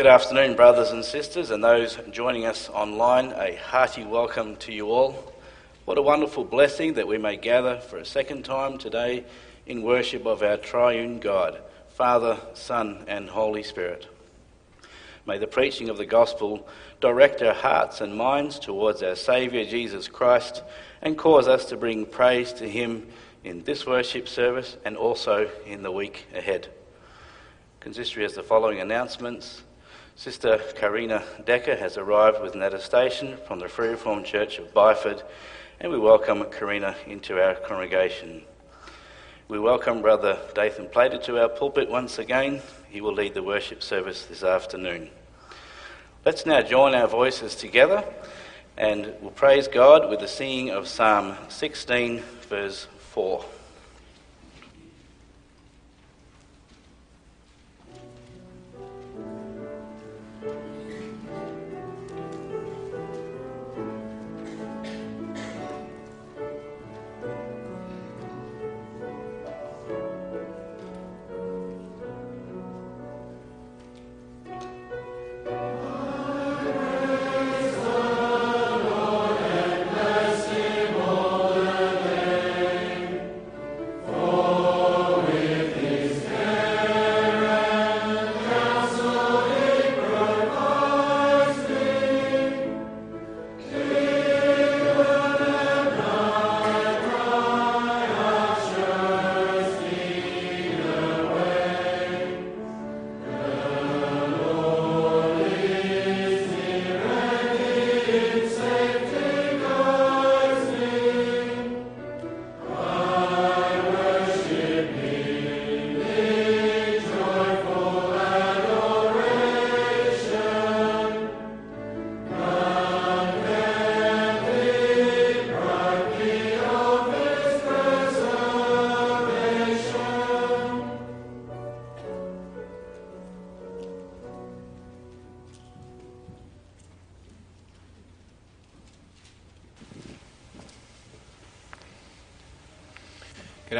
Good afternoon, brothers and sisters, and those joining us online. A hearty welcome to you all. What a wonderful blessing that we may gather for a second time today in worship of our triune God, Father, Son, and Holy Spirit. May the preaching of the gospel direct our hearts and minds towards our Saviour Jesus Christ and cause us to bring praise to Him in this worship service and also in the week ahead. Consistory has the following announcements. Sister Karina Decker has arrived with an attestation from the Free Reformed Church of Byford, and we welcome Karina into our congregation. We welcome Brother Dathan Plater to our pulpit once again. He will lead the worship service this afternoon. Let's now join our voices together and we'll praise God with the singing of Psalm 16, verse 4.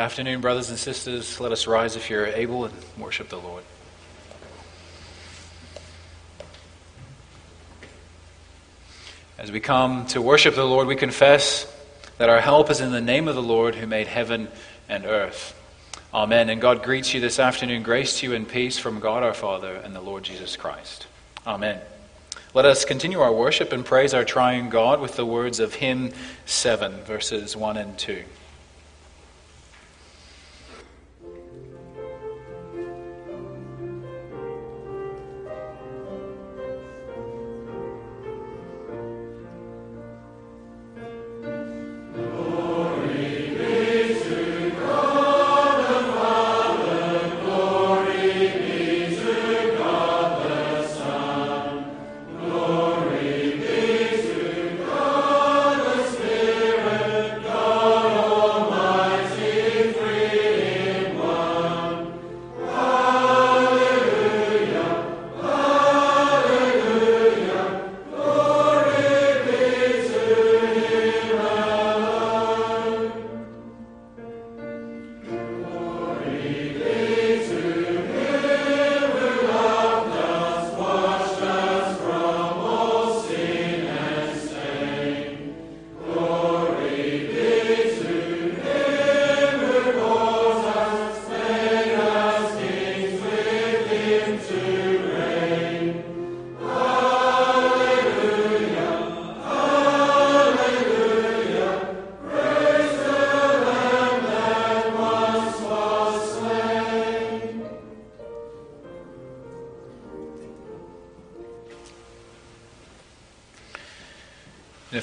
Afternoon, brothers and sisters. Let us rise if you're able and worship the Lord. As we come to worship the Lord, we confess that our help is in the name of the Lord who made heaven and earth. Amen. And God greets you this afternoon. Grace to you and peace from God our Father and the Lord Jesus Christ. Amen. Let us continue our worship and praise our triune God with the words of hymn 7, verses 1 and 2.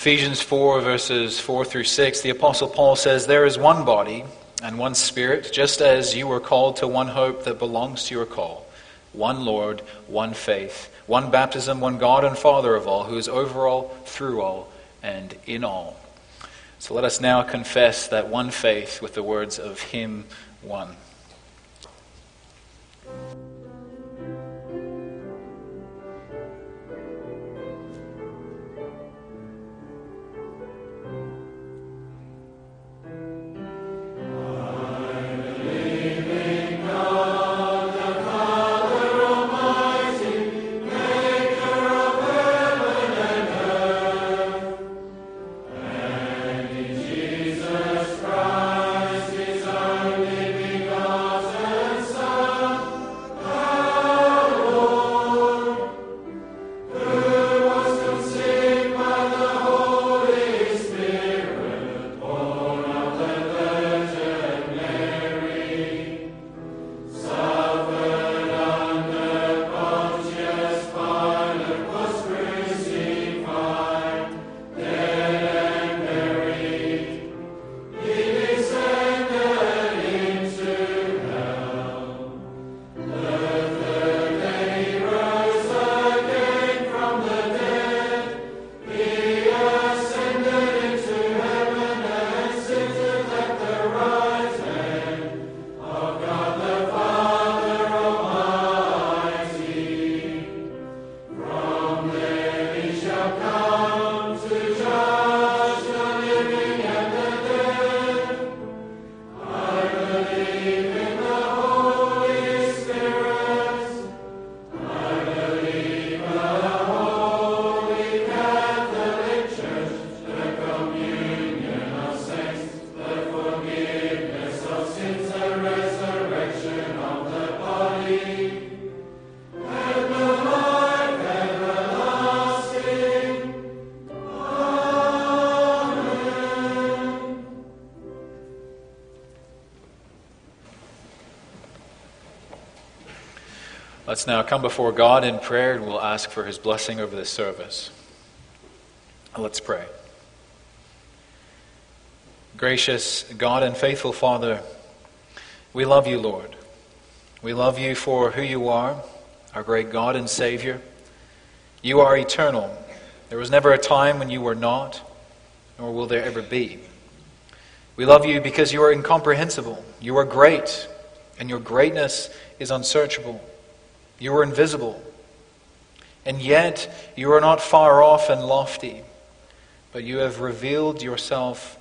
Ephesians 4, verses 4 through 6, the Apostle Paul says, There is one body and one Spirit, just as you were called to one hope that belongs to your call one Lord, one faith, one baptism, one God and Father of all, who is over all, through all, and in all. So let us now confess that one faith with the words of Hymn, 1. Let's now come before God in prayer and we'll ask for his blessing over this service. Let's pray. Gracious God and faithful Father, we love you, Lord. We love you for who you are, our great God and Savior. You are eternal. There was never a time when you were not, nor will there ever be. We love you because you are incomprehensible. You are great, and your greatness is unsearchable. You are invisible. And yet, you are not far off and lofty, but you have revealed yourself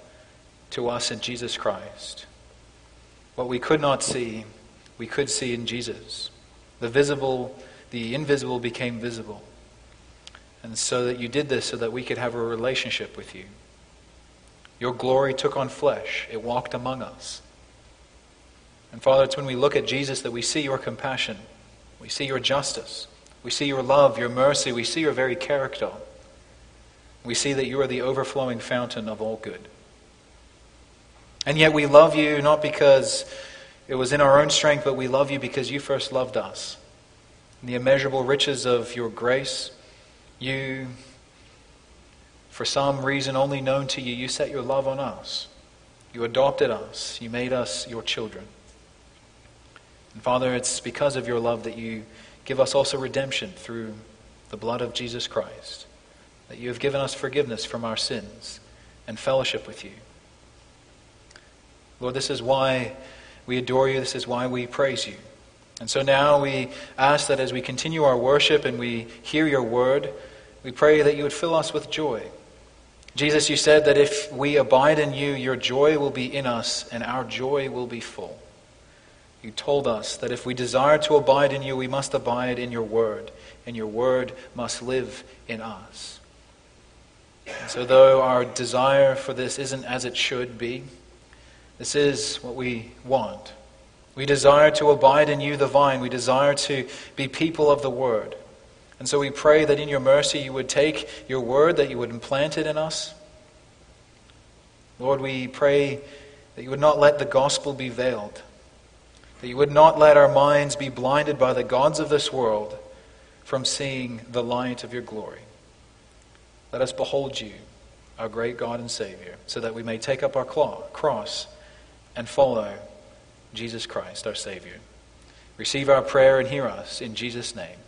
to us in Jesus Christ. What we could not see, we could see in Jesus. The visible, the invisible became visible. And so that you did this so that we could have a relationship with you. Your glory took on flesh, it walked among us. And Father, it's when we look at Jesus that we see your compassion. We see your justice. We see your love, your mercy. We see your very character. We see that you are the overflowing fountain of all good. And yet we love you not because it was in our own strength, but we love you because you first loved us. The immeasurable riches of your grace, you, for some reason only known to you, you set your love on us. You adopted us. You made us your children. And Father, it's because of your love that you give us also redemption through the blood of Jesus Christ, that you have given us forgiveness from our sins and fellowship with you. Lord, this is why we adore you. This is why we praise you. And so now we ask that as we continue our worship and we hear your word, we pray that you would fill us with joy. Jesus, you said that if we abide in you, your joy will be in us and our joy will be full. You told us that if we desire to abide in you, we must abide in your word, and your word must live in us. And so, though our desire for this isn't as it should be, this is what we want. We desire to abide in you, the vine. We desire to be people of the word. And so we pray that in your mercy you would take your word, that you would implant it in us. Lord, we pray that you would not let the gospel be veiled, that you would not let our minds be blinded by the gods of this world from seeing the light of your glory. Let us behold you, our great God and Savior, so that we may take up our cross and follow Jesus Christ, our Savior. Receive our prayer and hear us in Jesus' name.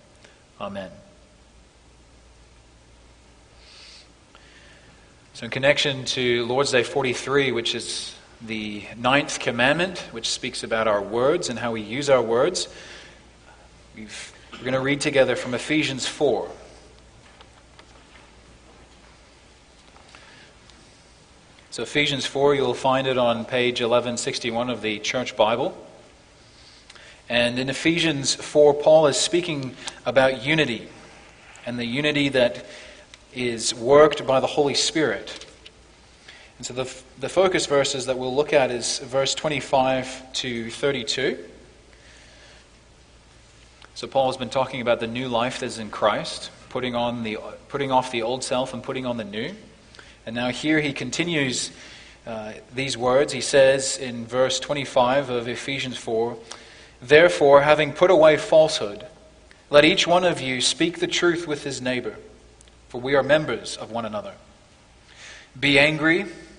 Amen. So, in connection to Lord's Day 43, which is the ninth commandment, which speaks about our words and how we use our words. we are going to read together from Ephesians 4. So, Ephesians 4, you'll find it on page 1161 of the Church Bible. And in Ephesians 4, Paul is speaking about unity and the unity that is worked by the Holy Spirit. And so the, the focus verses that we'll look at is verse 25 to 32. So Paul has been talking about the new life that is in Christ, putting, on the, putting off the old self and putting on the new. And now here he continues uh, these words. He says in verse 25 of Ephesians 4 Therefore, having put away falsehood, let each one of you speak the truth with his neighbor, for we are members of one another. Be angry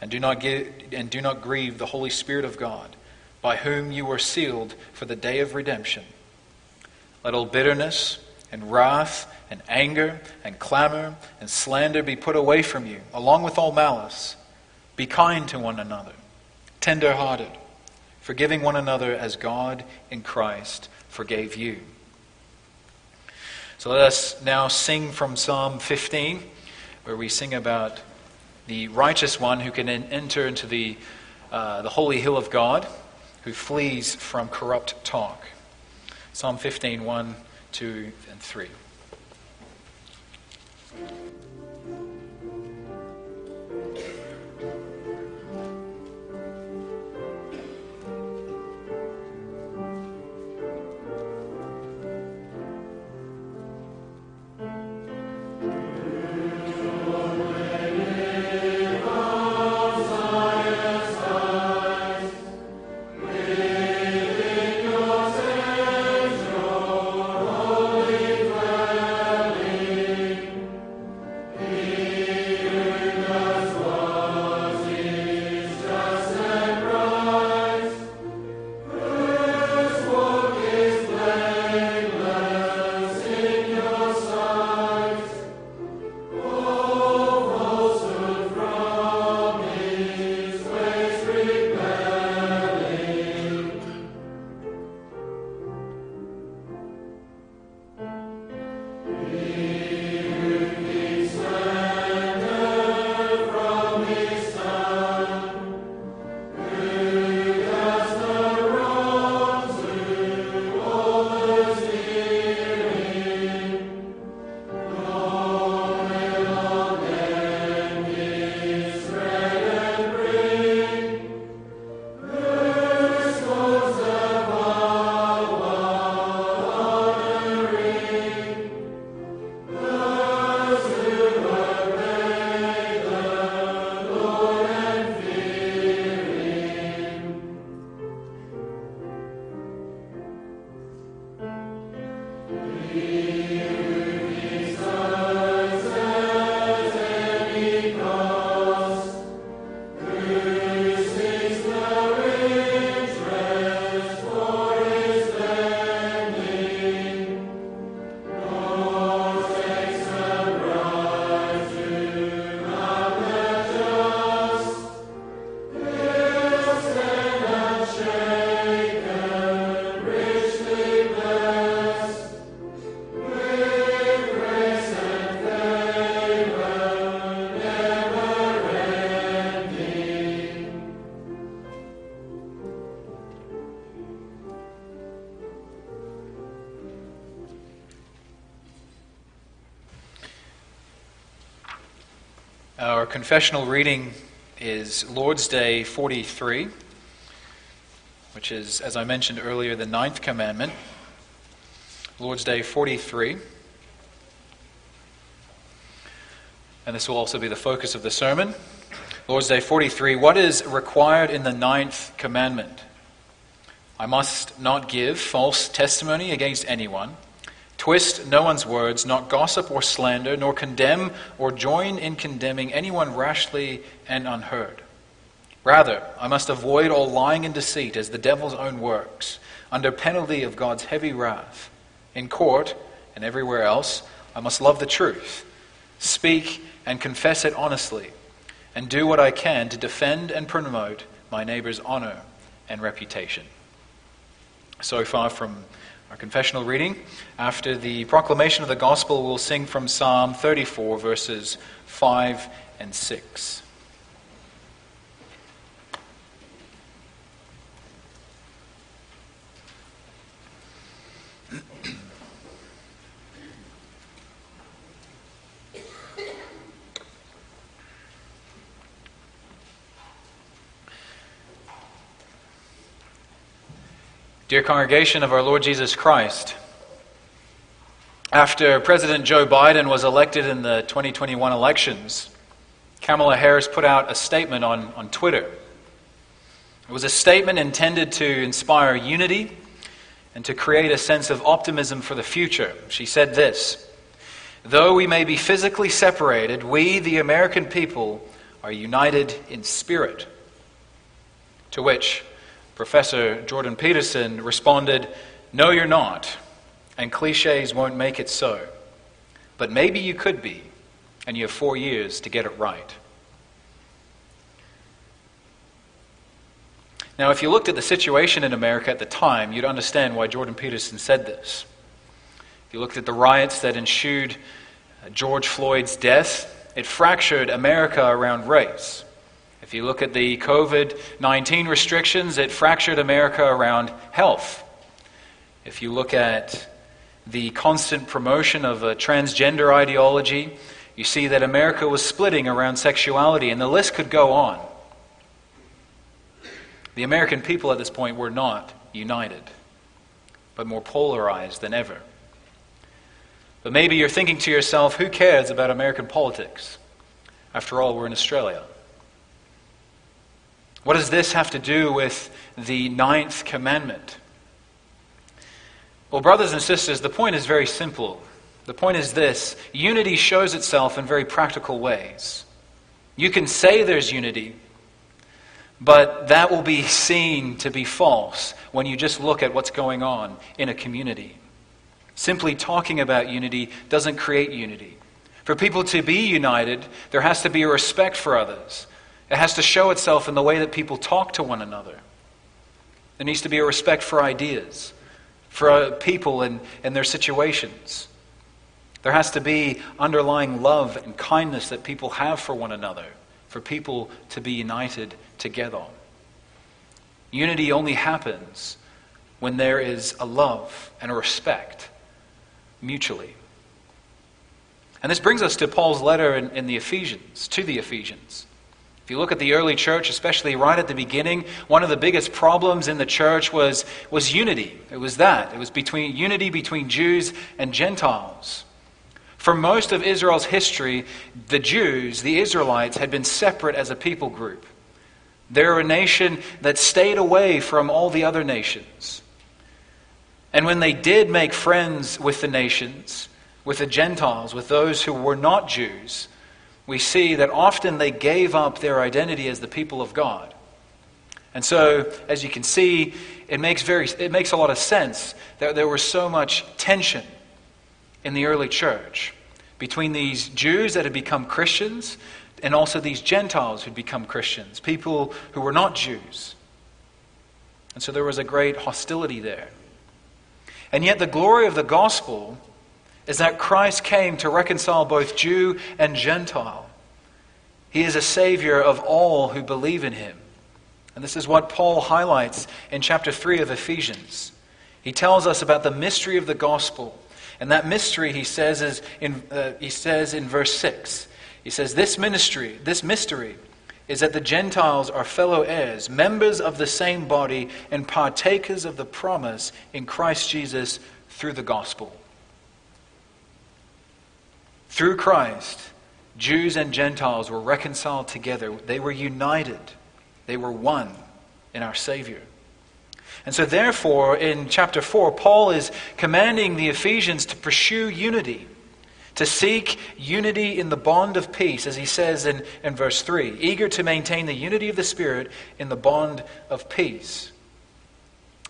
And do not, give, and do not grieve the Holy Spirit of God, by whom you were sealed for the day of redemption. Let all bitterness and wrath and anger and clamor and slander be put away from you, along with all malice. Be kind to one another, tender hearted, forgiving one another as God in Christ forgave you. So let us now sing from Psalm 15, where we sing about the righteous one who can enter into the, uh, the holy hill of God, who flees from corrupt talk. Psalm 15, 1, 2, and 3. Confessional reading is Lord's Day 43, which is, as I mentioned earlier, the ninth commandment. Lord's Day 43. And this will also be the focus of the sermon. Lord's Day 43. What is required in the ninth commandment? I must not give false testimony against anyone Twist no one's words, not gossip or slander, nor condemn or join in condemning anyone rashly and unheard. Rather, I must avoid all lying and deceit as the devil's own works, under penalty of God's heavy wrath. In court and everywhere else, I must love the truth, speak and confess it honestly, and do what I can to defend and promote my neighbor's honor and reputation. So far from our confessional reading. After the proclamation of the gospel, we'll sing from Psalm 34, verses 5 and 6. Dear congregation of our Lord Jesus Christ, after President Joe Biden was elected in the 2021 elections, Kamala Harris put out a statement on, on Twitter. It was a statement intended to inspire unity and to create a sense of optimism for the future. She said this Though we may be physically separated, we, the American people, are united in spirit. To which Professor Jordan Peterson responded, No, you're not, and cliches won't make it so. But maybe you could be, and you have four years to get it right. Now, if you looked at the situation in America at the time, you'd understand why Jordan Peterson said this. If you looked at the riots that ensued uh, George Floyd's death, it fractured America around race. If you look at the COVID 19 restrictions, it fractured America around health. If you look at the constant promotion of a transgender ideology, you see that America was splitting around sexuality, and the list could go on. The American people at this point were not united, but more polarized than ever. But maybe you're thinking to yourself, who cares about American politics? After all, we're in Australia. What does this have to do with the ninth commandment? Well, brothers and sisters, the point is very simple. The point is this unity shows itself in very practical ways. You can say there's unity, but that will be seen to be false when you just look at what's going on in a community. Simply talking about unity doesn't create unity. For people to be united, there has to be a respect for others. It has to show itself in the way that people talk to one another. There needs to be a respect for ideas, for uh, people and, and their situations. There has to be underlying love and kindness that people have for one another, for people to be united together. Unity only happens when there is a love and a respect mutually. And this brings us to Paul's letter in, in the Ephesians, to the Ephesians. If you look at the early church, especially right at the beginning, one of the biggest problems in the church was, was unity. It was that. It was between unity between Jews and Gentiles. For most of Israel's history, the Jews, the Israelites, had been separate as a people group. They're a nation that stayed away from all the other nations. And when they did make friends with the nations, with the Gentiles, with those who were not Jews, we see that often they gave up their identity as the people of God. And so, as you can see, it makes, very, it makes a lot of sense that there was so much tension in the early church between these Jews that had become Christians and also these Gentiles who'd become Christians, people who were not Jews. And so there was a great hostility there. And yet, the glory of the gospel is that Christ came to reconcile both Jew and Gentile. He is a Savior of all who believe in Him. And this is what Paul highlights in chapter 3 of Ephesians. He tells us about the mystery of the gospel. And that mystery, he says, is in, uh, he says in verse 6 He says, This ministry, this mystery, is that the Gentiles are fellow heirs, members of the same body, and partakers of the promise in Christ Jesus through the gospel. Through Christ, Jews and Gentiles were reconciled together. They were united. They were one in our Savior. And so, therefore, in chapter 4, Paul is commanding the Ephesians to pursue unity, to seek unity in the bond of peace, as he says in, in verse 3 eager to maintain the unity of the Spirit in the bond of peace.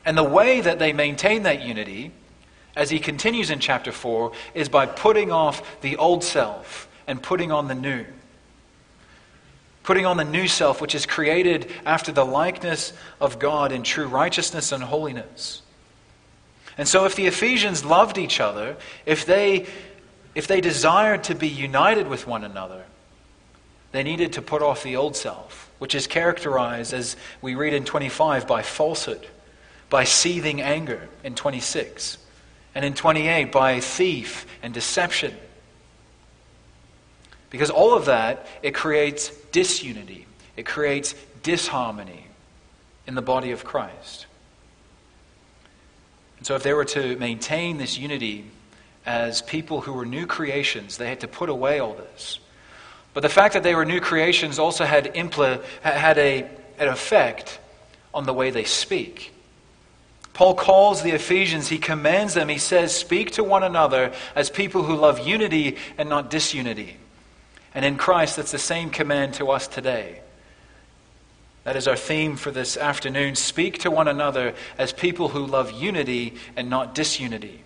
And the way that they maintain that unity, as he continues in chapter 4, is by putting off the old self and putting on the new putting on the new self, which is created after the likeness of God in true righteousness and holiness. And so, if the Ephesians loved each other, if they, if they desired to be united with one another, they needed to put off the old self, which is characterized, as we read in 25, by falsehood, by seething anger in 26, and in 28, by thief and deception because all of that, it creates disunity, it creates disharmony in the body of Christ. And so, if they were to maintain this unity as people who were new creations, they had to put away all this. But the fact that they were new creations also had, impl- had a, an effect on the way they speak. Paul calls the Ephesians, he commands them, he says, Speak to one another as people who love unity and not disunity. And in Christ, that's the same command to us today. That is our theme for this afternoon. Speak to one another as people who love unity and not disunity.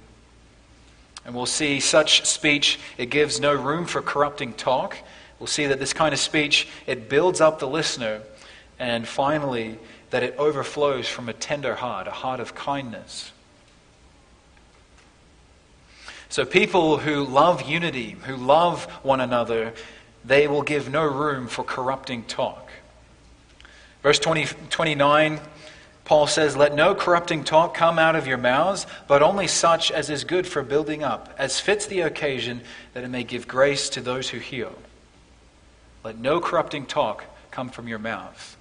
And we'll see such speech, it gives no room for corrupting talk. We'll see that this kind of speech, it builds up the listener. And finally, that it overflows from a tender heart, a heart of kindness. So, people who love unity, who love one another, they will give no room for corrupting talk. Verse 20, 29, Paul says, Let no corrupting talk come out of your mouths, but only such as is good for building up, as fits the occasion, that it may give grace to those who hear. Let no corrupting talk come from your mouth.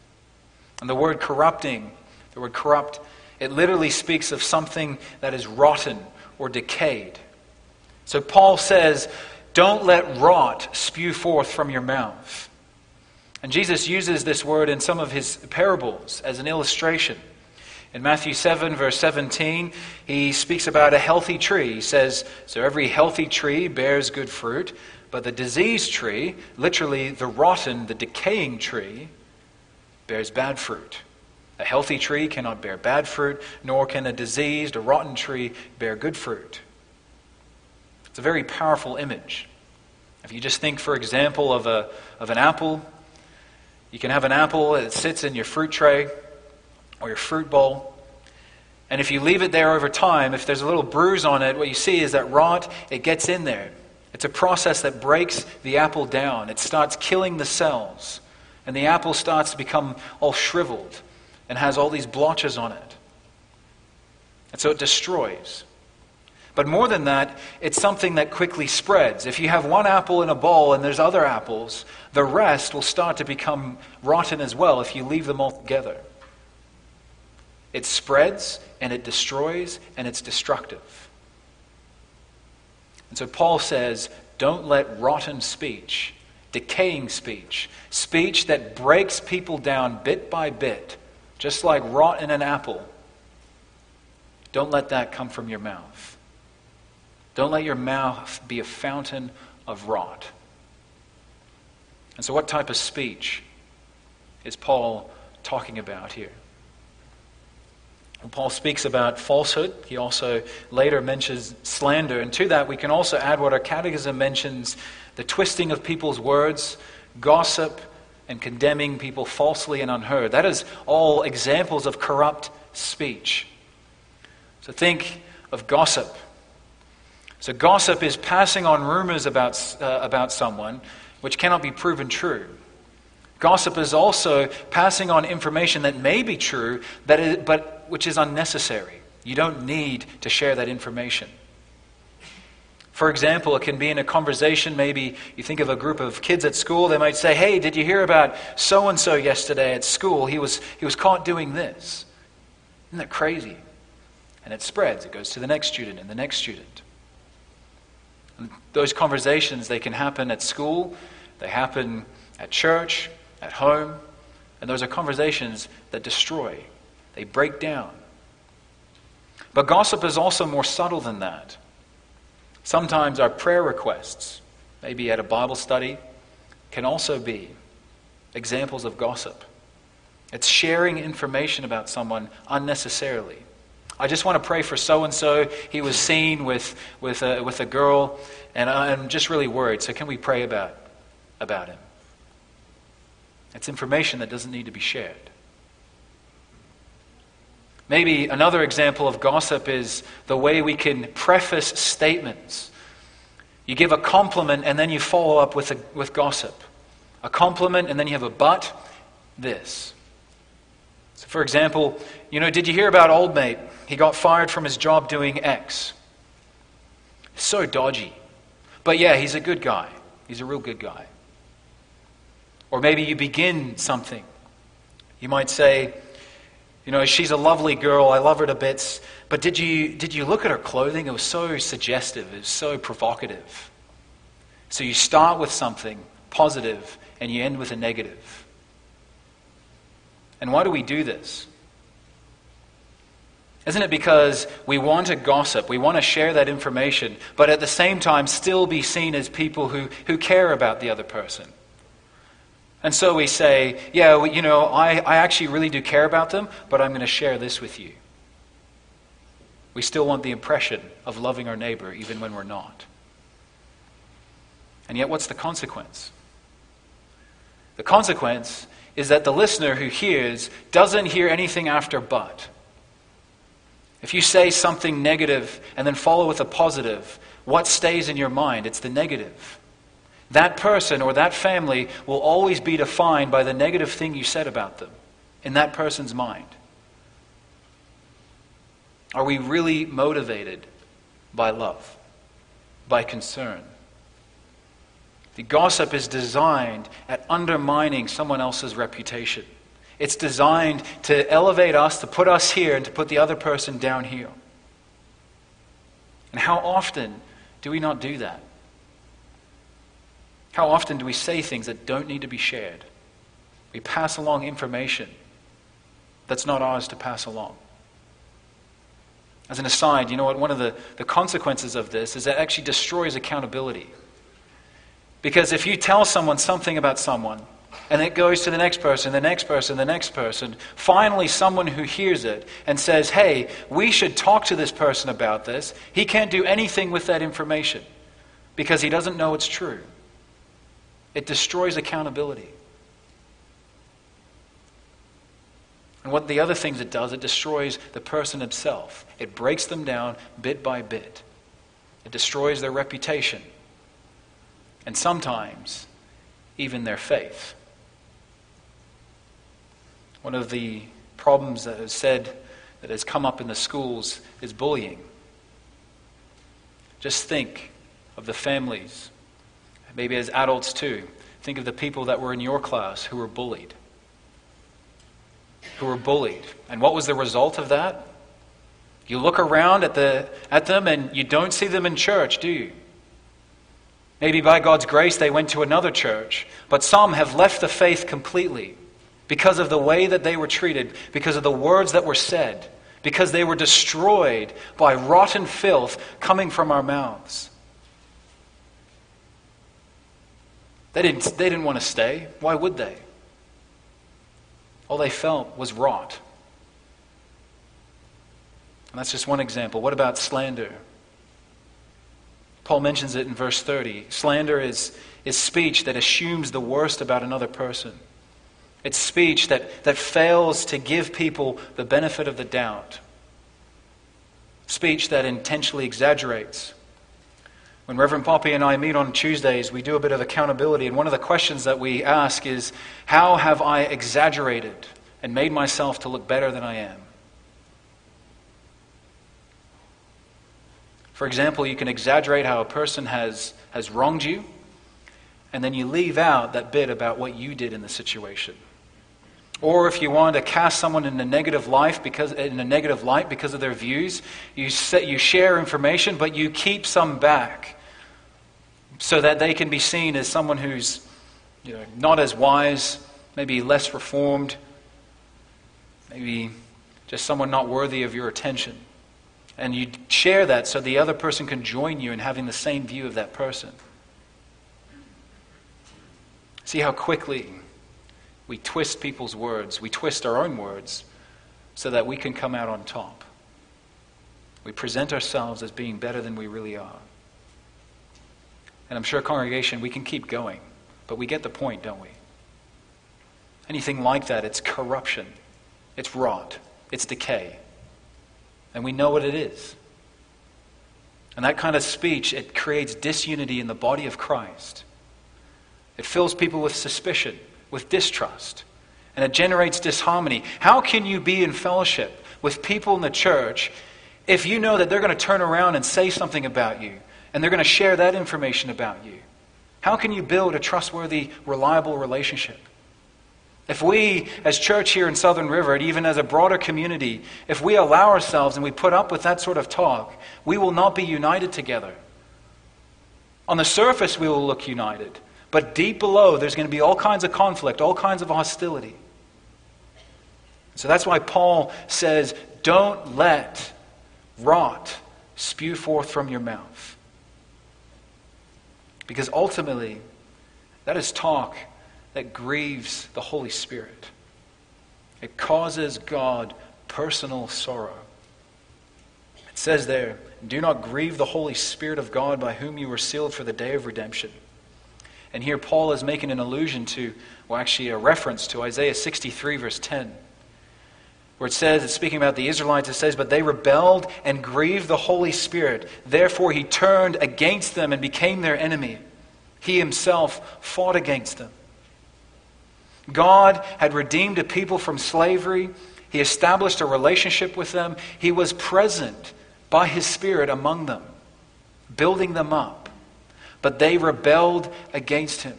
And the word corrupting, the word corrupt, it literally speaks of something that is rotten or decayed. So Paul says, don't let rot spew forth from your mouth. And Jesus uses this word in some of his parables as an illustration. In Matthew 7, verse 17, he speaks about a healthy tree. He says, So every healthy tree bears good fruit, but the diseased tree, literally the rotten, the decaying tree, bears bad fruit. A healthy tree cannot bear bad fruit, nor can a diseased, a rotten tree bear good fruit. It's a very powerful image. If you just think, for example, of, a, of an apple, you can have an apple that sits in your fruit tray or your fruit bowl. And if you leave it there over time, if there's a little bruise on it, what you see is that rot, it gets in there. It's a process that breaks the apple down. It starts killing the cells. And the apple starts to become all shriveled and has all these blotches on it. And so it destroys. But more than that, it's something that quickly spreads. If you have one apple in a bowl and there's other apples, the rest will start to become rotten as well if you leave them all together. It spreads and it destroys and it's destructive. And so Paul says, don't let rotten speech, decaying speech, speech that breaks people down bit by bit, just like rot in an apple, don't let that come from your mouth. Don't let your mouth be a fountain of rot. And so, what type of speech is Paul talking about here? When Paul speaks about falsehood, he also later mentions slander. And to that, we can also add what our catechism mentions the twisting of people's words, gossip, and condemning people falsely and unheard. That is all examples of corrupt speech. So think of gossip. So, gossip is passing on rumors about, uh, about someone which cannot be proven true. Gossip is also passing on information that may be true, that is, but which is unnecessary. You don't need to share that information. For example, it can be in a conversation. Maybe you think of a group of kids at school. They might say, Hey, did you hear about so and so yesterday at school? He was, he was caught doing this. Isn't that crazy? And it spreads. It goes to the next student and the next student. And those conversations, they can happen at school, they happen at church, at home. And those are conversations that destroy, they break down. But gossip is also more subtle than that. Sometimes our prayer requests, maybe at a Bible study, can also be examples of gossip. It's sharing information about someone unnecessarily. I just want to pray for so and so. He was seen with, with, a, with a girl, and I'm just really worried. So, can we pray about, about him? It's information that doesn't need to be shared. Maybe another example of gossip is the way we can preface statements. You give a compliment and then you follow up with, a, with gossip. A compliment and then you have a but, this. So, for example, you know, did you hear about old mate? He got fired from his job doing X. So dodgy. But yeah, he's a good guy. He's a real good guy. Or maybe you begin something. You might say, you know, she's a lovely girl. I love her to bits. But did you, did you look at her clothing? It was so suggestive, it was so provocative. So you start with something positive and you end with a negative. And why do we do this? Isn't it because we want to gossip, we want to share that information, but at the same time still be seen as people who, who care about the other person? And so we say, yeah, you know, I, I actually really do care about them, but I'm going to share this with you. We still want the impression of loving our neighbor even when we're not. And yet, what's the consequence? The consequence is that the listener who hears doesn't hear anything after but. If you say something negative and then follow with a positive, what stays in your mind? It's the negative. That person or that family will always be defined by the negative thing you said about them in that person's mind. Are we really motivated by love, by concern? The gossip is designed at undermining someone else's reputation. It's designed to elevate us, to put us here, and to put the other person down here. And how often do we not do that? How often do we say things that don't need to be shared? We pass along information that's not ours to pass along. As an aside, you know what? One of the, the consequences of this is that it actually destroys accountability. Because if you tell someone something about someone, and it goes to the next person, the next person, the next person, finally, someone who hears it and says, Hey, we should talk to this person about this, he can't do anything with that information because he doesn't know it's true. It destroys accountability. And what the other things it does, it destroys the person himself. It breaks them down bit by bit. It destroys their reputation. And sometimes, even their faith. One of the problems that is said that has come up in the schools is bullying. Just think of the families maybe as adults too. Think of the people that were in your class who were bullied. Who were bullied. And what was the result of that? You look around at, the, at them and you don't see them in church, do you? Maybe by God's grace they went to another church, but some have left the faith completely because of the way that they were treated, because of the words that were said, because they were destroyed by rotten filth coming from our mouths. They didn't, they didn't want to stay. Why would they? All they felt was rot. And that's just one example. What about slander? Paul mentions it in verse 30. Slander is, is speech that assumes the worst about another person. It's speech that, that fails to give people the benefit of the doubt. Speech that intentionally exaggerates when Reverend Poppy and I meet on Tuesdays, we do a bit of accountability, and one of the questions that we ask is How have I exaggerated and made myself to look better than I am? For example, you can exaggerate how a person has, has wronged you, and then you leave out that bit about what you did in the situation. Or if you want to cast someone in a negative life because in a negative light because of their views, you set, you share information, but you keep some back so that they can be seen as someone who's you know, not as wise, maybe less reformed, maybe just someone not worthy of your attention. And you share that so the other person can join you in having the same view of that person. See how quickly we twist people's words, we twist our own words so that we can come out on top. We present ourselves as being better than we really are. And I'm sure, congregation, we can keep going, but we get the point, don't we? Anything like that, it's corruption, it's rot, it's decay. And we know what it is. And that kind of speech, it creates disunity in the body of Christ. It fills people with suspicion with distrust, and it generates disharmony. How can you be in fellowship with people in the church if you know that they're going to turn around and say something about you, and they're going to share that information about you? How can you build a trustworthy, reliable relationship? If we, as church here in Southern River, and even as a broader community, if we allow ourselves and we put up with that sort of talk, we will not be united together. On the surface, we will look united. But deep below, there's going to be all kinds of conflict, all kinds of hostility. So that's why Paul says, don't let rot spew forth from your mouth. Because ultimately, that is talk that grieves the Holy Spirit. It causes God personal sorrow. It says there, Do not grieve the Holy Spirit of God by whom you were sealed for the day of redemption. And here Paul is making an allusion to, well, actually a reference to Isaiah 63, verse 10, where it says, it's speaking about the Israelites, it says, But they rebelled and grieved the Holy Spirit. Therefore he turned against them and became their enemy. He himself fought against them. God had redeemed a people from slavery. He established a relationship with them. He was present by his Spirit among them, building them up but they rebelled against him.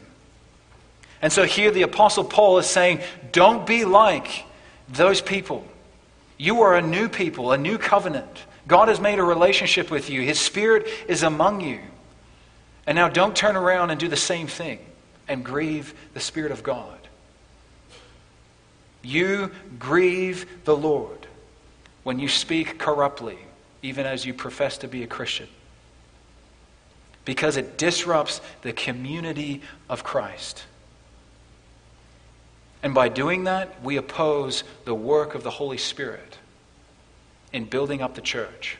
And so here the Apostle Paul is saying, don't be like those people. You are a new people, a new covenant. God has made a relationship with you, His Spirit is among you. And now don't turn around and do the same thing and grieve the Spirit of God. You grieve the Lord when you speak corruptly, even as you profess to be a Christian because it disrupts the community of Christ. And by doing that, we oppose the work of the Holy Spirit in building up the church.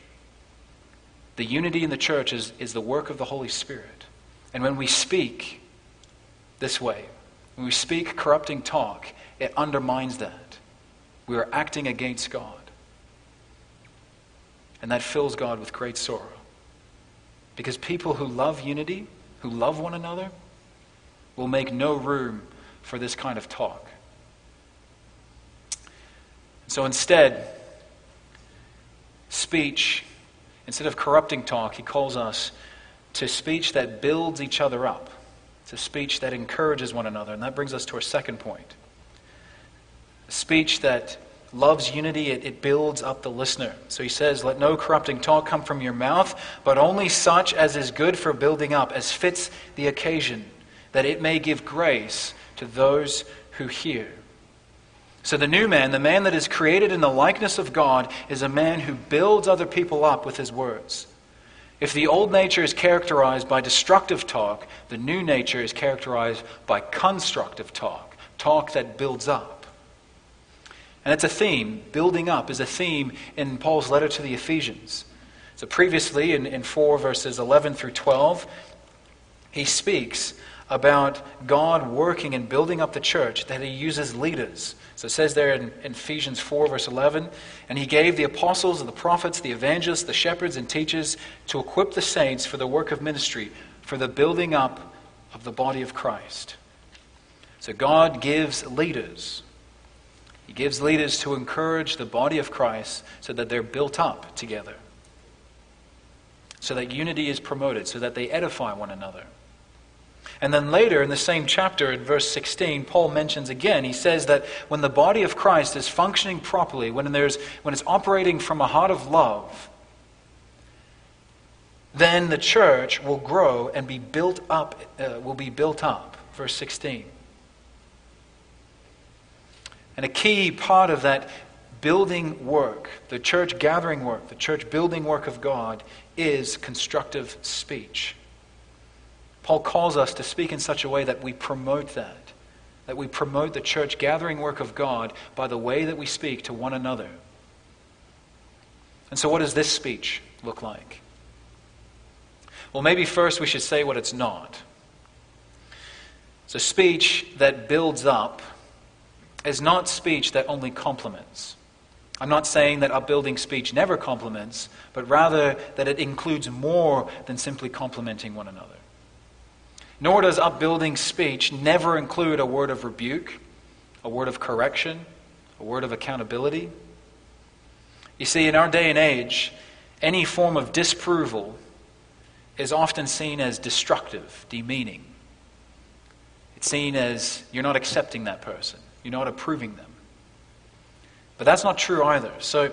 The unity in the church is, is the work of the Holy Spirit. And when we speak this way, when we speak corrupting talk, it undermines that. We are acting against God. And that fills God with great sorrow. Because people who love unity, who love one another, will make no room for this kind of talk. So instead, speech, instead of corrupting talk, he calls us to speech that builds each other up, to speech that encourages one another. And that brings us to our second point. Speech that loves unity, it, it, builds up the listener. So he says, Let no corrupting talk come from your mouth, but only such as is good for building up, as fits the occasion, that it may give grace to those who hear. So the new man, the man that is created in the likeness of God, is a man who builds other people up with his words. If the old nature is characterized by destructive talk, the new nature is characterized by constructive talk, talk that builds up. And it's a theme. Building up is a theme in Paul's letter to the Ephesians. So previously, in, in 4 verses 11 through 12, he speaks about God working and building up the church, that he uses leaders. So it says there in, in Ephesians 4, verse 11, and he gave the apostles and the prophets, the evangelists, the shepherds, and teachers to equip the saints for the work of ministry, for the building up of the body of Christ. So God gives leaders he gives leaders to encourage the body of Christ so that they're built up together. so that unity is promoted, so that they edify one another. And then later in the same chapter, in verse 16, Paul mentions again, he says that when the body of Christ is functioning properly, when, there's, when it's operating from a heart of love, then the church will grow and be built up, uh, will be built up. Verse 16. And a key part of that building work, the church gathering work, the church building work of God, is constructive speech. Paul calls us to speak in such a way that we promote that, that we promote the church gathering work of God by the way that we speak to one another. And so, what does this speech look like? Well, maybe first we should say what it's not. A speech that builds up is not speech that only compliments. I'm not saying that upbuilding speech never compliments, but rather that it includes more than simply complimenting one another. Nor does upbuilding speech never include a word of rebuke, a word of correction, a word of accountability. You see, in our day and age, any form of disapproval is often seen as destructive, demeaning. It's seen as you're not accepting that person, you're not approving them. But that's not true either. So,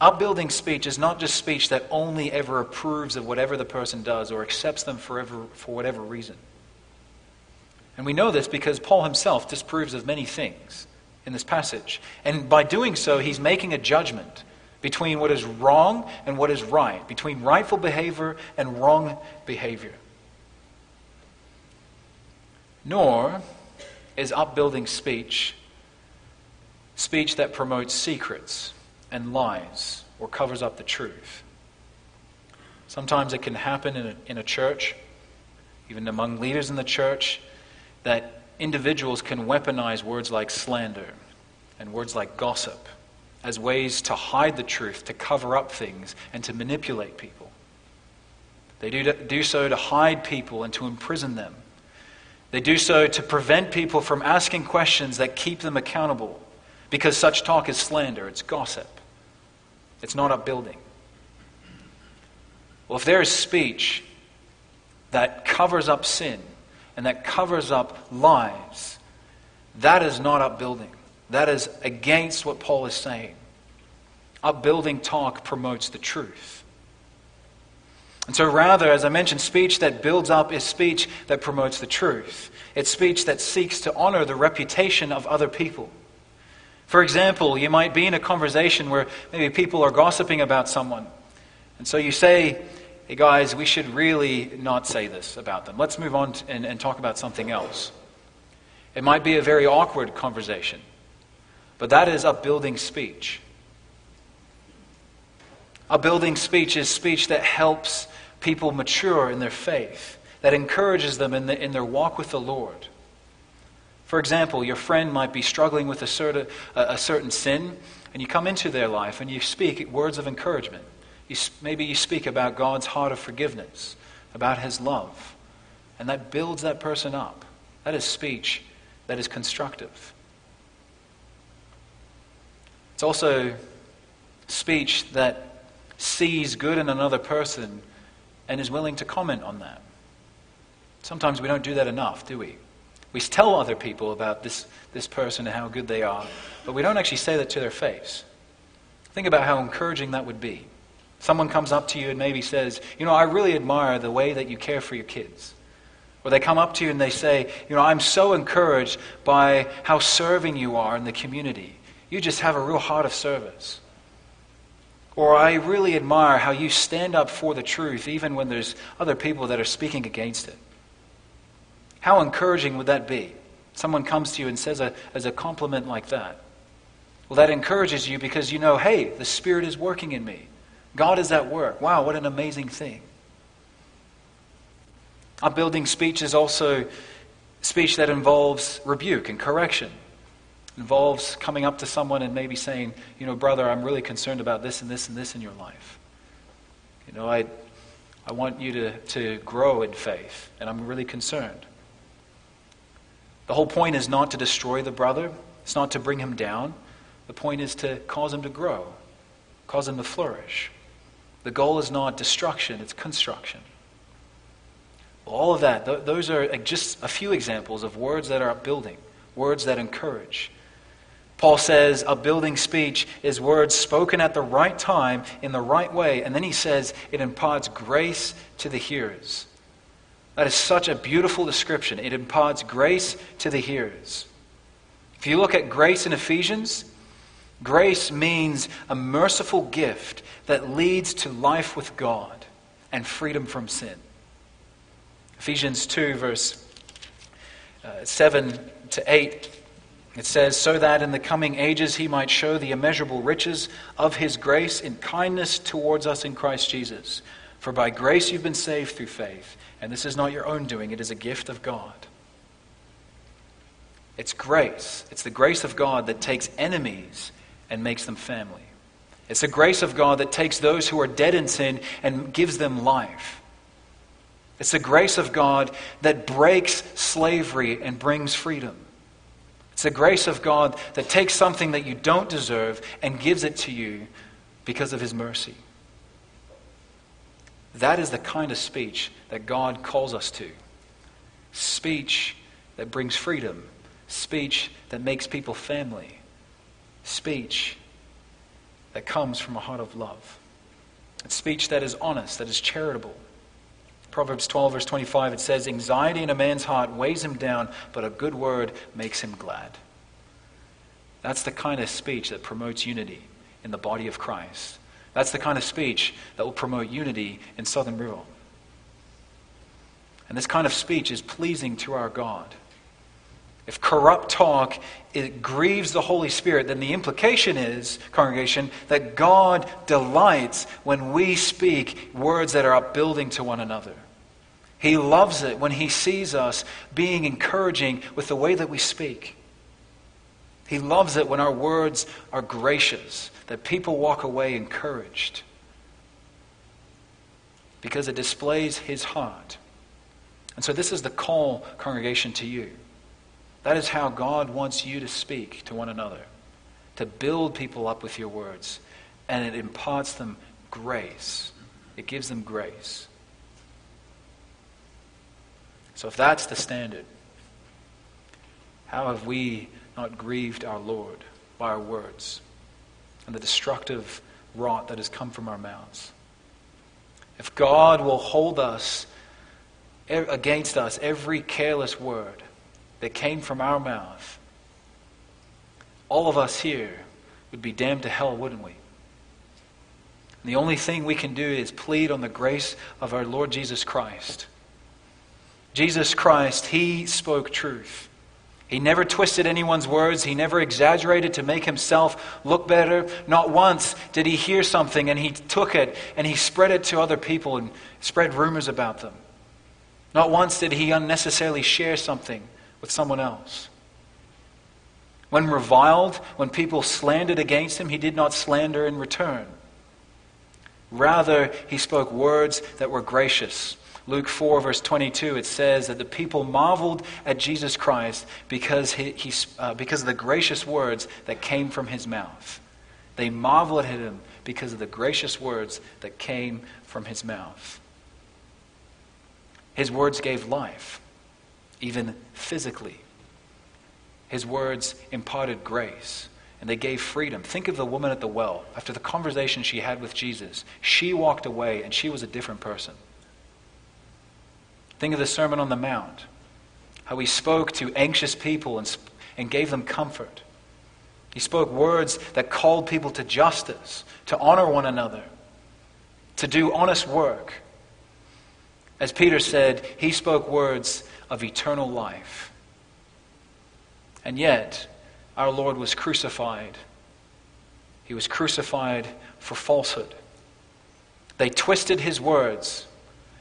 upbuilding speech is not just speech that only ever approves of whatever the person does or accepts them forever, for whatever reason. And we know this because Paul himself disapproves of many things in this passage. And by doing so, he's making a judgment between what is wrong and what is right, between rightful behavior and wrong behavior. Nor is upbuilding speech speech that promotes secrets and lies or covers up the truth. Sometimes it can happen in a, in a church, even among leaders in the church, that individuals can weaponize words like slander and words like gossip as ways to hide the truth, to cover up things, and to manipulate people. They do, do so to hide people and to imprison them. They do so to prevent people from asking questions that keep them accountable, because such talk is slander, it's gossip, it's not upbuilding. Well, if there is speech that covers up sin, and that covers up lies, that is not upbuilding. That is against what Paul is saying. Upbuilding talk promotes the truth. And so, rather, as I mentioned, speech that builds up is speech that promotes the truth. It's speech that seeks to honor the reputation of other people. For example, you might be in a conversation where maybe people are gossiping about someone. And so you say, hey guys, we should really not say this about them. Let's move on and, and talk about something else. It might be a very awkward conversation, but that is upbuilding speech. Upbuilding speech is speech that helps people mature in their faith, that encourages them in, the, in their walk with the Lord. For example, your friend might be struggling with a certain, a certain sin, and you come into their life and you speak words of encouragement. You, maybe you speak about God's heart of forgiveness, about His love, and that builds that person up. That is speech that is constructive. It's also speech that sees good in another person and is willing to comment on that. Sometimes we don't do that enough, do we? We tell other people about this, this person and how good they are, but we don't actually say that to their face. Think about how encouraging that would be. Someone comes up to you and maybe says, You know, I really admire the way that you care for your kids. Or they come up to you and they say, You know, I'm so encouraged by how serving you are in the community. You just have a real heart of service. Or I really admire how you stand up for the truth even when there's other people that are speaking against it. How encouraging would that be? Someone comes to you and says a, as a compliment like that. Well, that encourages you because you know, hey, the Spirit is working in me. God is at work. Wow, what an amazing thing. Upbuilding speech is also speech that involves rebuke and correction. It involves coming up to someone and maybe saying, you know, brother, I'm really concerned about this and this and this in your life. You know, I, I want you to, to grow in faith, and I'm really concerned. The whole point is not to destroy the brother, it's not to bring him down. The point is to cause him to grow, cause him to flourish. The goal is not destruction, it's construction. All of that, th- those are just a few examples of words that are upbuilding, words that encourage. Paul says upbuilding speech is words spoken at the right time in the right way, and then he says it imparts grace to the hearers. That is such a beautiful description. It imparts grace to the hearers. If you look at grace in Ephesians, grace means a merciful gift that leads to life with God and freedom from sin. Ephesians 2, verse uh, 7 to 8, it says, So that in the coming ages he might show the immeasurable riches of his grace in kindness towards us in Christ Jesus. For by grace you've been saved through faith, and this is not your own doing, it is a gift of God. It's grace. It's the grace of God that takes enemies and makes them family. It's the grace of God that takes those who are dead in sin and gives them life. It's the grace of God that breaks slavery and brings freedom. It's the grace of God that takes something that you don't deserve and gives it to you because of His mercy. That is the kind of speech that God calls us to. Speech that brings freedom. Speech that makes people family. Speech that comes from a heart of love. It's speech that is honest, that is charitable, Proverbs 12, verse 25, it says, Anxiety in a man's heart weighs him down, but a good word makes him glad. That's the kind of speech that promotes unity in the body of Christ. That's the kind of speech that will promote unity in Southern River. And this kind of speech is pleasing to our God. If corrupt talk it grieves the Holy Spirit, then the implication is, congregation, that God delights when we speak words that are upbuilding to one another. He loves it when he sees us being encouraging with the way that we speak. He loves it when our words are gracious, that people walk away encouraged. Because it displays his heart. And so, this is the call, congregation, to you. That is how God wants you to speak to one another, to build people up with your words. And it imparts them grace, it gives them grace. So, if that's the standard, how have we not grieved our Lord by our words and the destructive rot that has come from our mouths? If God will hold us against us every careless word that came from our mouth, all of us here would be damned to hell, wouldn't we? And the only thing we can do is plead on the grace of our Lord Jesus Christ Jesus Christ, He spoke truth. He never twisted anyone's words. He never exaggerated to make himself look better. Not once did he hear something and he took it and he spread it to other people and spread rumors about them. Not once did he unnecessarily share something with someone else. When reviled, when people slandered against him, he did not slander in return. Rather, he spoke words that were gracious Luke 4, verse 22, it says that the people marveled at Jesus Christ because, he, he uh, because of the gracious words that came from his mouth. They marveled at him because of the gracious words that came from his mouth. His words gave life, even physically. His words imparted grace and they gave freedom. Think of the woman at the well. After the conversation she had with Jesus, she walked away and she was a different person. Think of the Sermon on the Mount, how he spoke to anxious people and, and gave them comfort. He spoke words that called people to justice, to honor one another, to do honest work. As Peter said, he spoke words of eternal life. And yet, our Lord was crucified. He was crucified for falsehood. They twisted his words,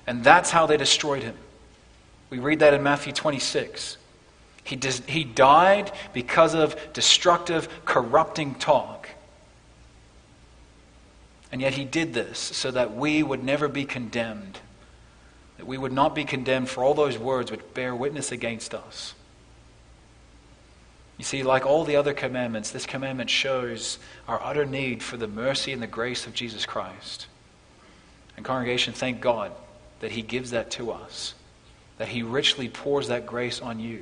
and that's how they destroyed him. We read that in Matthew 26. He, dis- he died because of destructive, corrupting talk. And yet he did this so that we would never be condemned, that we would not be condemned for all those words which bear witness against us. You see, like all the other commandments, this commandment shows our utter need for the mercy and the grace of Jesus Christ. And, congregation, thank God that He gives that to us, that He richly pours that grace on you,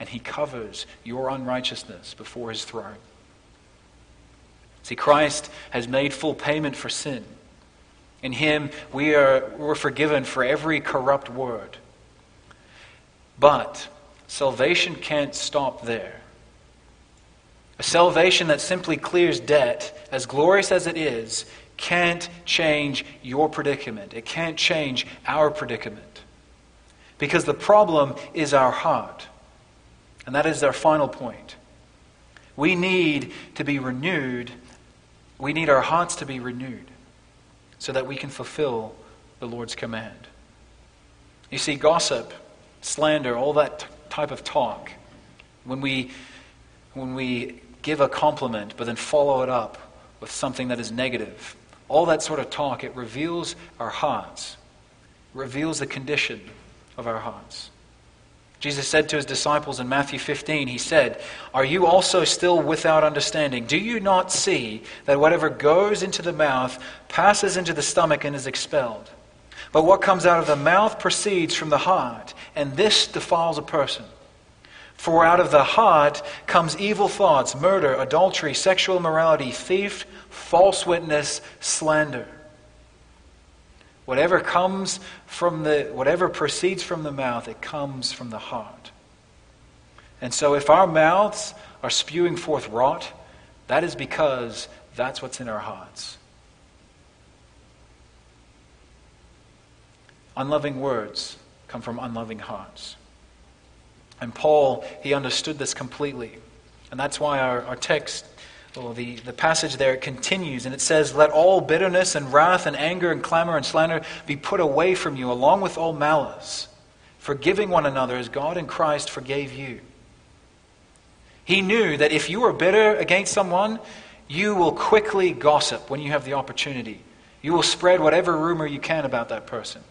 and He covers your unrighteousness before His throne. See, Christ has made full payment for sin. In Him, we are we're forgiven for every corrupt word. But salvation can't stop there. A salvation that simply clears debt, as glorious as it is, can't change your predicament. It can't change our predicament. Because the problem is our heart. And that is our final point. We need to be renewed. We need our hearts to be renewed so that we can fulfill the Lord's command. You see, gossip, slander, all that t- type of talk, when we, when we give a compliment but then follow it up with something that is negative, all that sort of talk, it reveals our hearts, reveals the condition of our hearts. Jesus said to his disciples in Matthew 15, He said, Are you also still without understanding? Do you not see that whatever goes into the mouth passes into the stomach and is expelled? But what comes out of the mouth proceeds from the heart, and this defiles a person. For out of the heart comes evil thoughts, murder, adultery, sexual immorality, thief, false witness, slander. Whatever comes from the whatever proceeds from the mouth, it comes from the heart. And so if our mouths are spewing forth rot, that is because that's what's in our hearts. Unloving words come from unloving hearts. And Paul, he understood this completely. And that's why our, our text, well, the, the passage there continues, and it says, Let all bitterness and wrath and anger and clamor and slander be put away from you, along with all malice, forgiving one another as God in Christ forgave you. He knew that if you are bitter against someone, you will quickly gossip when you have the opportunity. You will spread whatever rumor you can about that person.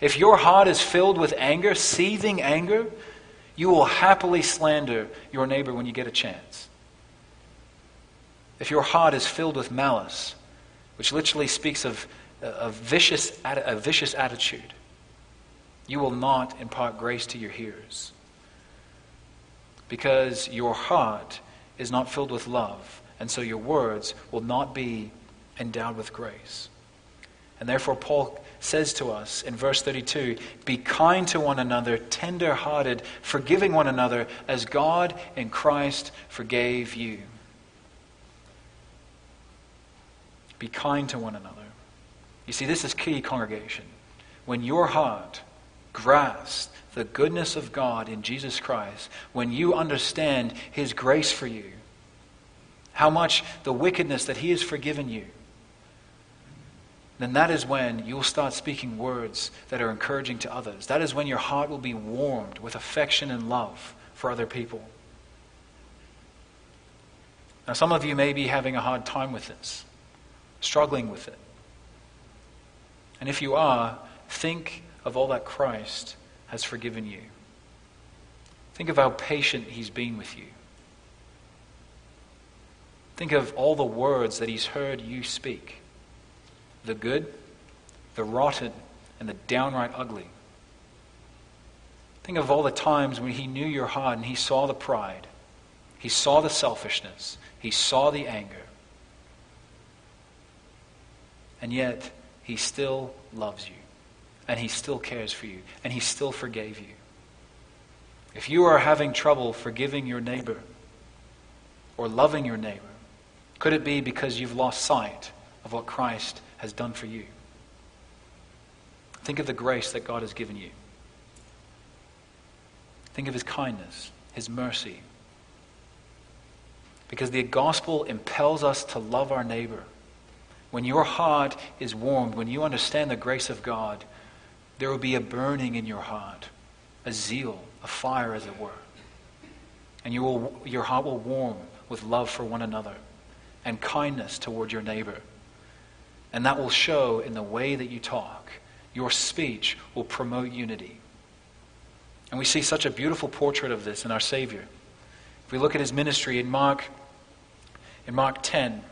If your heart is filled with anger, seething anger, you will happily slander your neighbor when you get a chance. If your heart is filled with malice, which literally speaks of uh, a vicious, a vicious attitude, you will not impart grace to your hearers. Because your heart is not filled with love, and so your words will not be endowed with grace. And therefore, Paul says to us in verse 32 Be kind to one another, tender hearted, forgiving one another, as God in Christ forgave you. Be kind to one another. You see, this is key, congregation. When your heart grasps the goodness of God in Jesus Christ, when you understand His grace for you, how much the wickedness that He has forgiven you, then that is when you will start speaking words that are encouraging to others. That is when your heart will be warmed with affection and love for other people. Now, some of you may be having a hard time with this, struggling with it. And if you are, think of all that Christ has forgiven you. Think of how patient he's been with you. Think of all the words that he's heard you speak the good, the rotten, and the downright ugly. Think of all the times when he knew your heart and he saw the pride, he saw the selfishness, he saw the anger. And yet, he still loves you, and he still cares for you, and he still forgave you. If you are having trouble forgiving your neighbor or loving your neighbor, could it be because you've lost sight of what Christ has done for you. Think of the grace that God has given you. Think of his kindness, his mercy. Because the gospel impels us to love our neighbor. When your heart is warmed, when you understand the grace of God, there will be a burning in your heart, a zeal, a fire, as it were. And you will, your heart will warm with love for one another and kindness toward your neighbor. And that will show in the way that you talk. Your speech will promote unity. And we see such a beautiful portrait of this in our Savior. If we look at his ministry in Mark, in Mark 10,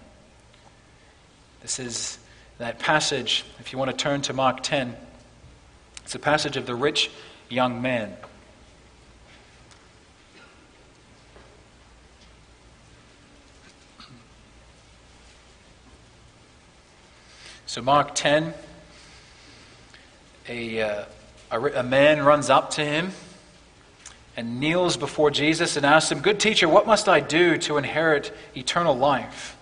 this is that passage, if you want to turn to Mark 10, it's a passage of the rich young man. So, Mark 10, a, uh, a, a, man runs up to him and kneels before Jesus and asks him, Good teacher, what must I do to inherit eternal life?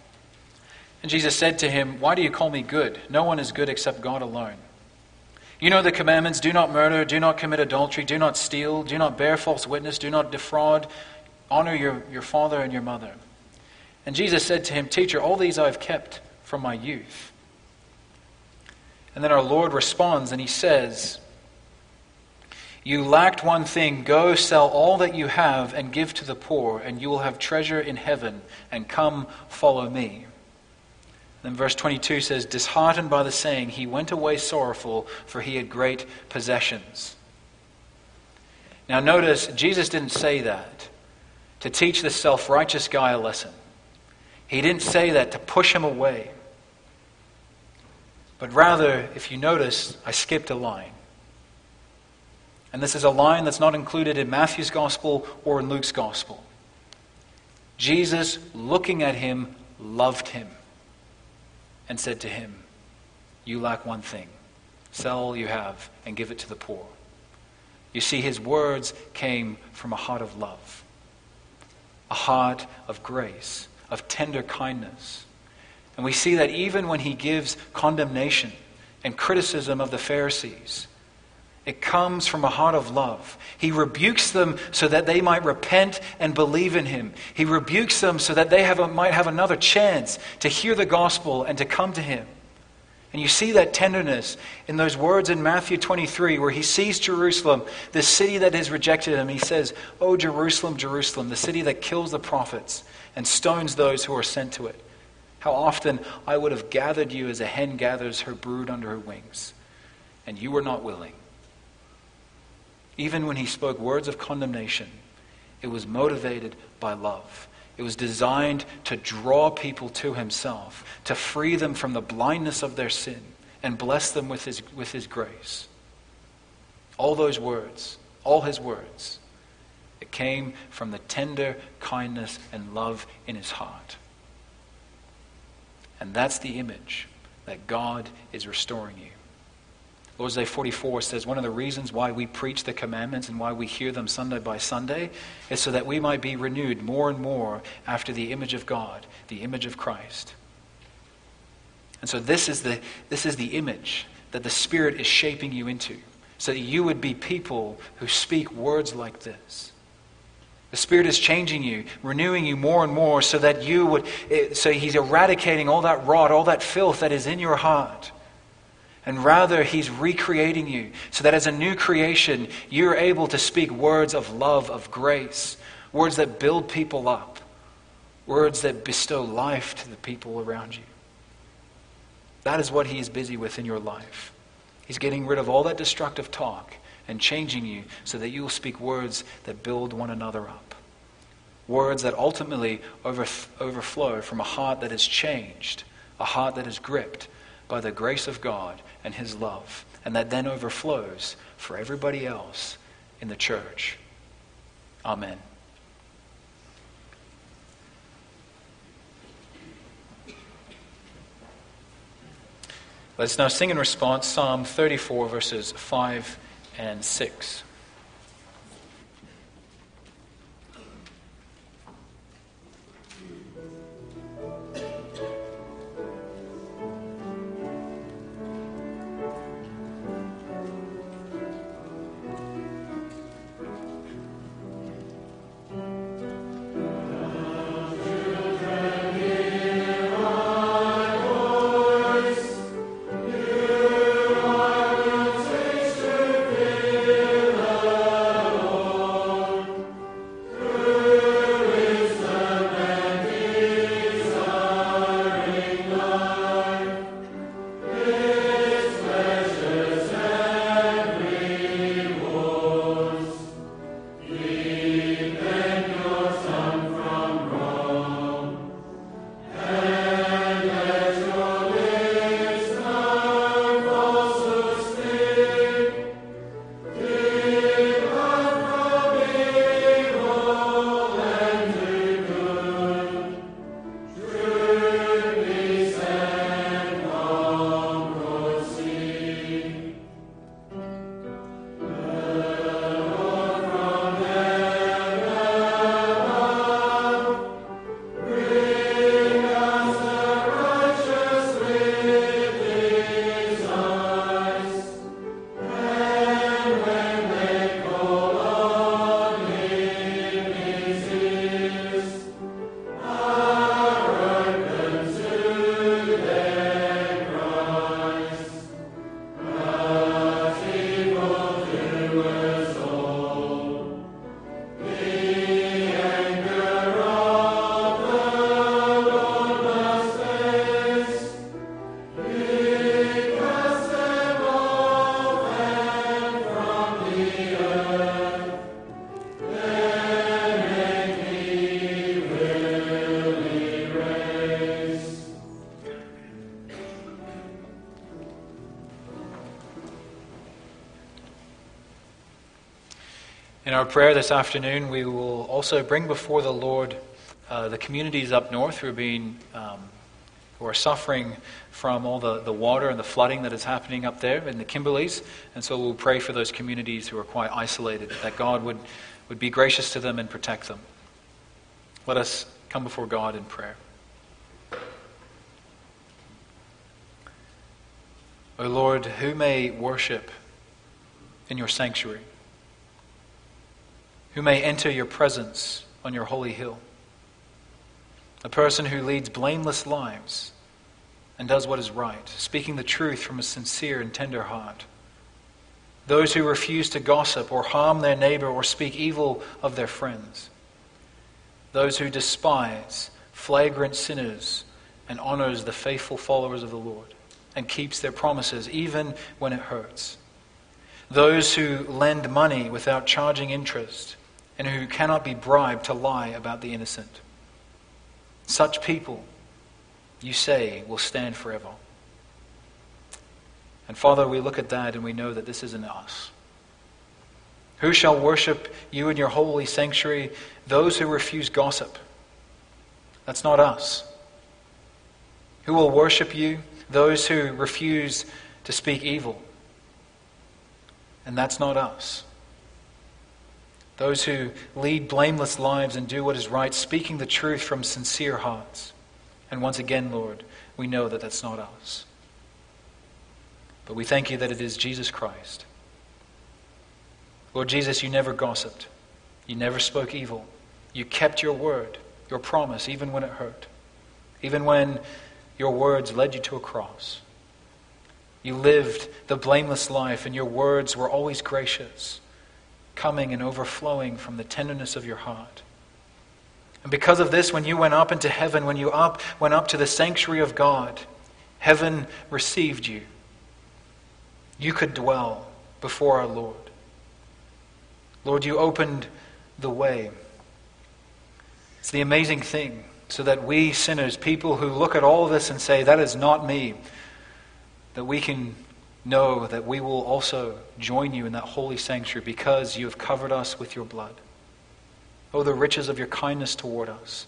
And Jesus said to him, Why do you call me good? No one is good except God alone. You know the commandments do not murder, do not commit adultery, do not steal, do not bear false witness, do not defraud, honor your, your father and your mother. And Jesus said to him, Teacher, all these I have kept from my youth. And then our Lord responds and he says, You lacked one thing. Go sell all that you have and give to the poor, and you will have treasure in heaven. And come, follow me. Then verse 22 says, Disheartened by the saying, he went away sorrowful, for he had great possessions. Now, notice, Jesus didn't say that to teach this self righteous guy a lesson. He didn't say that to push him away. But rather, if you notice, I skipped a line. And this is a line that's not included in Matthew's gospel or in Luke's gospel. Jesus, looking at him, loved him and said to him, You lack one thing. Sell all you have and give it to the poor. You see, his words came from a heart of love, a heart of grace, of tender kindness and we see that even when he gives condemnation and criticism of the Pharisees, it comes from a heart of love. He rebukes them so that they might repent and believe in him. He rebukes them so that they have a, might have another chance to hear the gospel and to come to him. And you see that tenderness in those words in Matthew 23 where he sees Jerusalem, the city that has rejected him. He says, Oh, Jerusalem, Jerusalem, the city that kills the prophets and stones those who are sent to it. How often I would have gathered you as a hen gathers her brood under her wings, and you were not willing. Even when he spoke words of condemnation, it was motivated by love. It was designed to draw people to himself, to free them from the blindness of their sin, and bless them with his, with his grace. All those words, all his words, it came from the tender kindness and love in his heart. And that's the image that God is restoring you. Lord's Day 44 says one of the reasons why we preach the commandments and why we hear them Sunday by Sunday is so that we might be renewed more and more after the image of God, the image of Christ. And so this is the, this is the image that the Spirit is shaping you into, so that you would be people who speak words like this. The Spirit is changing you, renewing you more and more so that you would, eh, so He's eradicating all that rot, all that filth that is in your heart. And rather, He's recreating you so that as a new creation, you're able to speak words of love, of grace, words that build people up, words that bestow life to the people around you. That is what He is busy with in your life. He's getting rid of all that destructive talk and changing you so that you will speak words that build one another up. Words that ultimately overflow from a heart that is changed, a heart that is gripped by the grace of God and His love, and that then overflows for everybody else in the church. Amen. Let's now sing in response Psalm 34, verses 5 and 6. Prayer this afternoon, we will also bring before the Lord uh, the communities up north who are being um, who are suffering from all the, the water and the flooding that is happening up there in the Kimberleys. And so we'll pray for those communities who are quite isolated, that God would, would be gracious to them and protect them. Let us come before God in prayer. O Lord, who may worship in your sanctuary? Who may enter your presence on your holy hill? A person who leads blameless lives and does what is right, speaking the truth from a sincere and tender heart. Those who refuse to gossip or harm their neighbor or speak evil of their friends. Those who despise flagrant sinners and honors the faithful followers of the Lord and keeps their promises even when it hurts. Those who lend money without charging interest and who cannot be bribed to lie about the innocent. Such people, you say, will stand forever. And Father, we look at that and we know that this isn't us. Who shall worship you in your holy sanctuary? Those who refuse gossip. That's not us. Who will worship you? Those who refuse to speak evil. And that's not us. Those who lead blameless lives and do what is right, speaking the truth from sincere hearts. And once again, Lord, we know that that's not us. But we thank you that it is Jesus Christ. Lord Jesus, you never gossiped. You never spoke evil. You kept your word, your promise, even when it hurt. Even when your words led you to a cross. You lived the blameless life, and your words were always gracious coming and overflowing from the tenderness of your heart. And because of this, when you went up into heaven, when you up, went up to the sanctuary of God, heaven received you. You could dwell before our Lord. Lord, you opened the way. It's the amazing thing, so that we sinners, people who look at all this and say, That is not me, that we can know that we will also join you in that holy sanctuary because you have covered us with your blood. Oh, the riches of your kindness toward us.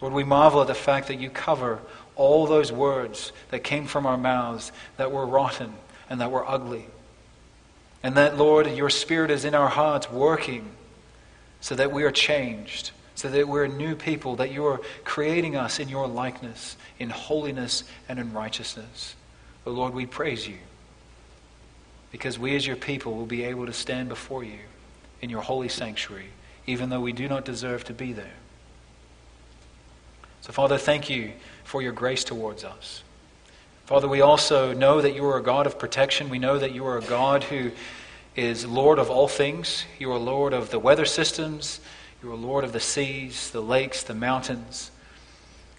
Lord, we marvel at the fact that you cover all those words that came from our mouths that were rotten and that were ugly. And that, Lord, your Spirit is in our hearts working so that we are changed, so that we're new people, that you are creating us in your likeness, in holiness and in righteousness. But Lord, we praise you because we as your people will be able to stand before you in your holy sanctuary, even though we do not deserve to be there. So, Father, thank you for your grace towards us. Father, we also know that you are a God of protection. We know that you are a God who is Lord of all things. You are Lord of the weather systems. You are Lord of the seas, the lakes, the mountains.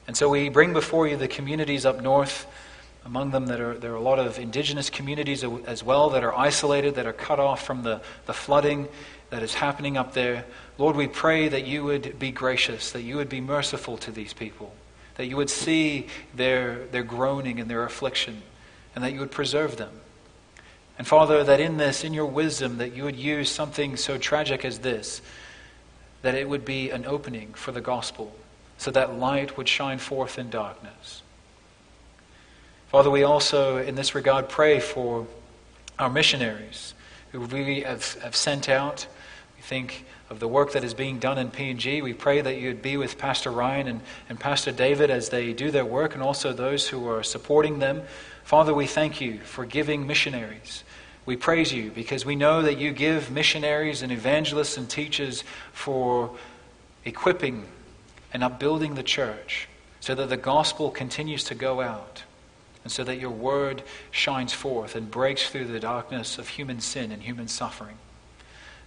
And so we bring before you the communities up north among them, that are, there are a lot of indigenous communities as well that are isolated, that are cut off from the, the flooding that is happening up there. Lord, we pray that you would be gracious, that you would be merciful to these people, that you would see their, their groaning and their affliction, and that you would preserve them. And Father, that in this, in your wisdom, that you would use something so tragic as this, that it would be an opening for the gospel, so that light would shine forth in darkness. Father, we also, in this regard, pray for our missionaries who we have, have sent out. We think of the work that is being done in PNG. We pray that you would be with Pastor Ryan and, and Pastor David as they do their work and also those who are supporting them. Father, we thank you for giving missionaries. We praise you because we know that you give missionaries and evangelists and teachers for equipping and upbuilding the church so that the gospel continues to go out and so that your word shines forth and breaks through the darkness of human sin and human suffering.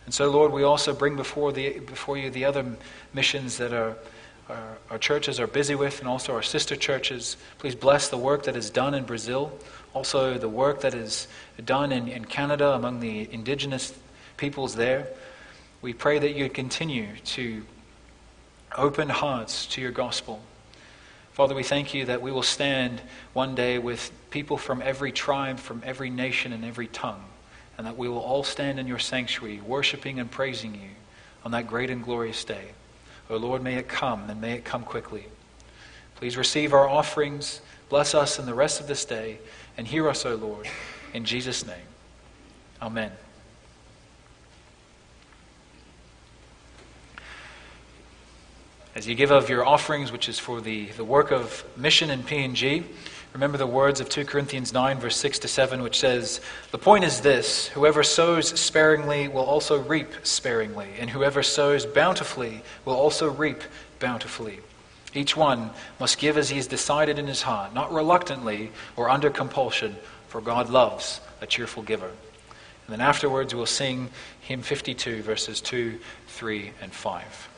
And so, Lord, we also bring before, the, before you the other missions that our, our, churches are busy with and also our sister churches. Please bless the work that is done in Brazil, also the work that is done in, in Canada among the indigenous peoples there. We pray that you continue to open hearts to your gospel Father, we thank you that we will stand one day with people from every tribe, from every nation, and every tongue, and that we will all stand in your sanctuary, worshiping and praising you on that great and glorious day. O Lord, may it come, and may it come quickly. Please receive our offerings, bless us in the rest of this day, and hear us, O Lord, in Jesus' name. Amen. As you give of your offerings, which is for the, the work of mission in PNG, remember the words of 2 Corinthians 9, verse 6 to 7, which says, The point is this whoever sows sparingly will also reap sparingly, and whoever sows bountifully will also reap bountifully. Each one must give as he has decided in his heart, not reluctantly or under compulsion, for God loves a cheerful giver. And then afterwards we'll sing hymn 52, verses 2, 3, and 5.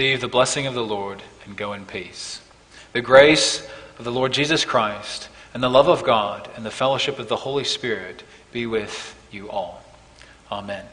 Receive the blessing of the Lord and go in peace. The grace of the Lord Jesus Christ and the love of God and the fellowship of the Holy Spirit be with you all. Amen.